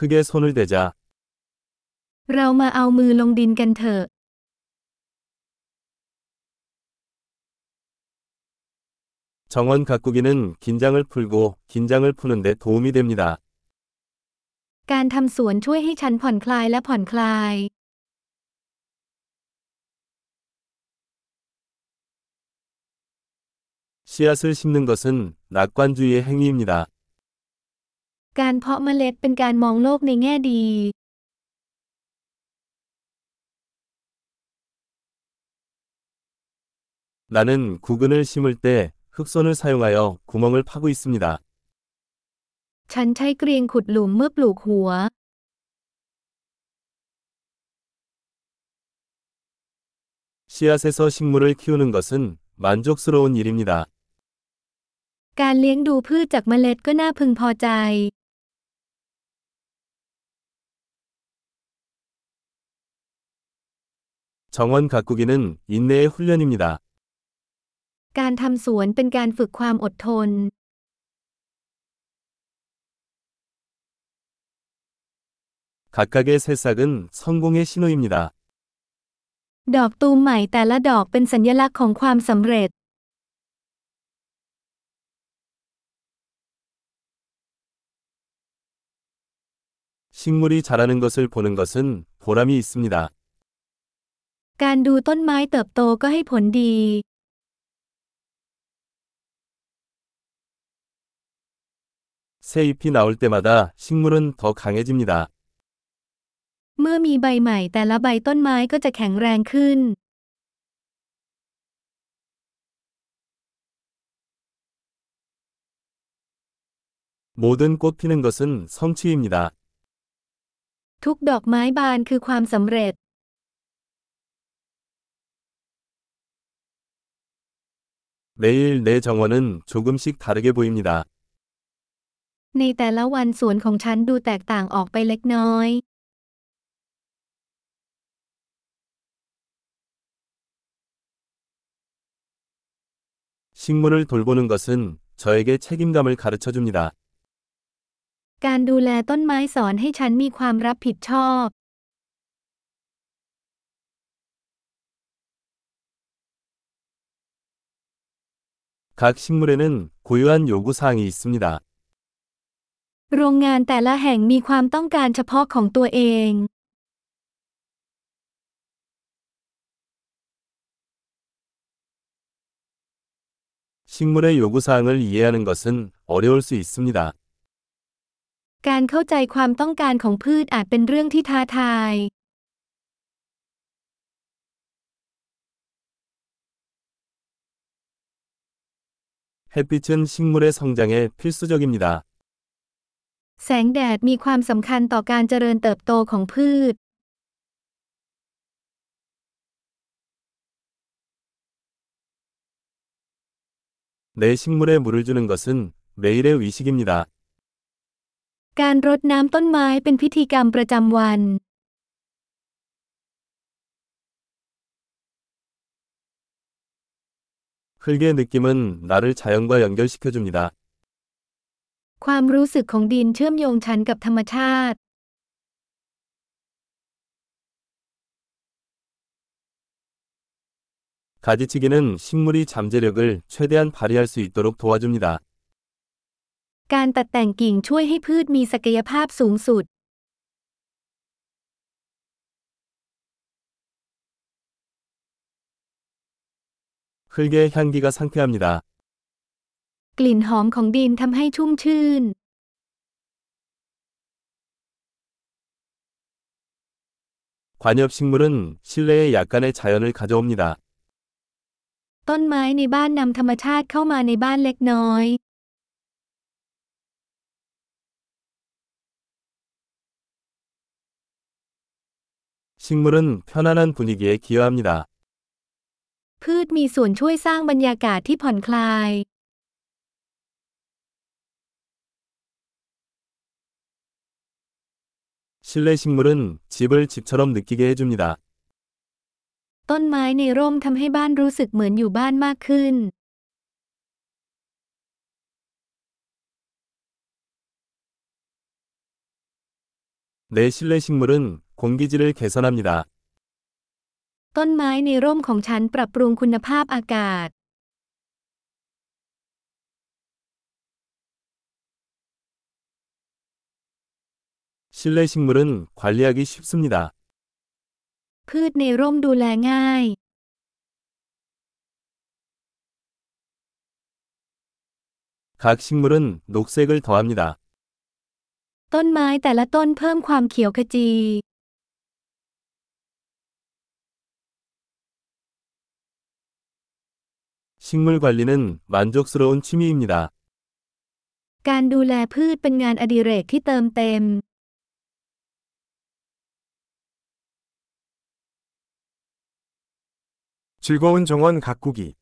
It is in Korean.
흙에 손을 대자. เรามาเอามือลงดินกันเถอะ 정원 가꾸기는 긴장을 풀고 긴장을 푸는 데 도움이 됩니다. การทำสวนช่วยให้ฉันผ่อนคลายและผ่อนคลาย 씨앗을 심는 것은 낙관주의의 행위입니다. การเพาะเมล็ดเป็นการมองโลกในแง่ดี 나는 구근을 심을 때 흑손을 사용하여 구멍을 파고 있습니다. ฉันใช้เกรียงขุดหลุมเมื่อปลูกหัว 씨앗에서 식물을 키우는 것은 만족스러운 일입니다. การเลี้ยงดูพืชจากเมล็ดก็น่าพึงพอใจ 정원 가꾸기는 인내의 훈련입니다. การทำสวนเป็นการฝึกความอดทน 각각의 새싹은 성공의 신호입니다. ดอกตูมใหม่แต่ละดอกเป็นสัญลักษณ์ของความสำเร็จ 식물이 자라는 것을 보는 것은 보람이 있습니다. การดูต้นไม้เติบโตก็ให้ผลดี 새 잎이 나올 때마다 식물은 더 강해집니다. เมื่อมีใบใหม่แต่ละใบต้นไม้ก็จะแข็งแรงขึ้น 모든 꽃 피는 것은 성취입니다. ทุกดอกไม้บานคือความสำเร็จ 매일 내 정원은 조금씩 다르게 보입니다. ในแต่ละวันสวนของฉันดูแตกต่างออกไปเล็กน้อย 식물을 돌보는 것은 저에게 책임감을 가르쳐 줍니다. การดูแลต้นไม้สอนให้ฉันมีความรับผิดชอบ 각 식물에는 고유한 요구사항이 있습니다. โรงงานแต่ละแห่งมีความต้องการเฉพาะของตัวเอง 식물의 요구사항을 이해하는 것은 어려울 수 있습니다. การเข้าใจความต้องการของพืชอาจเป็นเรื่องที่ท้าทาย 햇빛은 식물의 성장에 필수적입니다. แสงแดดมีความสำคัญต่อการเจริญเติบโตของพืช 내 식물에 물을 주는 것은 매일의 의식입니다. การรดน้ำต้นไม้เป็นพิธีกรรมประจำวัน 흙의 느낌은 나를 자연과 연결시켜 줍니다. ความรู้สึกของดินเชื่อมโยงฉันกับธรรมชาติ 가지치기는 식물이 잠재력을 최대한 발휘할 수 있도록 도와줍니다. การตัดแต่งกิ่งช่วยให้พืชมีศักยภาพสูงสุด 흙의 향기가 상쾌합니다. กลิ่นหอมของดินทำให้ชุ่มชื่น 관엽식물은 실내에 약간의 자연을 가져옵니다. ต้นไม้ในบ้านนำธรรมชาติเข้ามาในบ้านเล็กน้อย 식물은 편안한 분위기에 기여합니다. พืชมีส่วนช่วยสร้างบรรยากาศที่ผ่อนคลาย 실내 식물은 집을 집처럼 느끼게 해줍니 다. ต้นไม้ในร่มทำให้บ้านรู้สึกเหมือนอยู่บ้านมากขึ้น 내 실내 식물은 공기질을 개선합니 다. ต้นไม้ในร่มของฉันปรับปรุงคุณภาพอากาศ 실내 식물은 관리하기 쉽습니다. พืชในร่มดูแลง่าย 각 식물은 녹색을 더합니다. ต้นไม้แต่ละต้นเพิ่มความเขียวขจี 식물 관리는 만족스러운 취미입니다. การดูแลพืชเป็นงานอดิเรกที่เติมเต็ม 즐거운 정원 가꾸기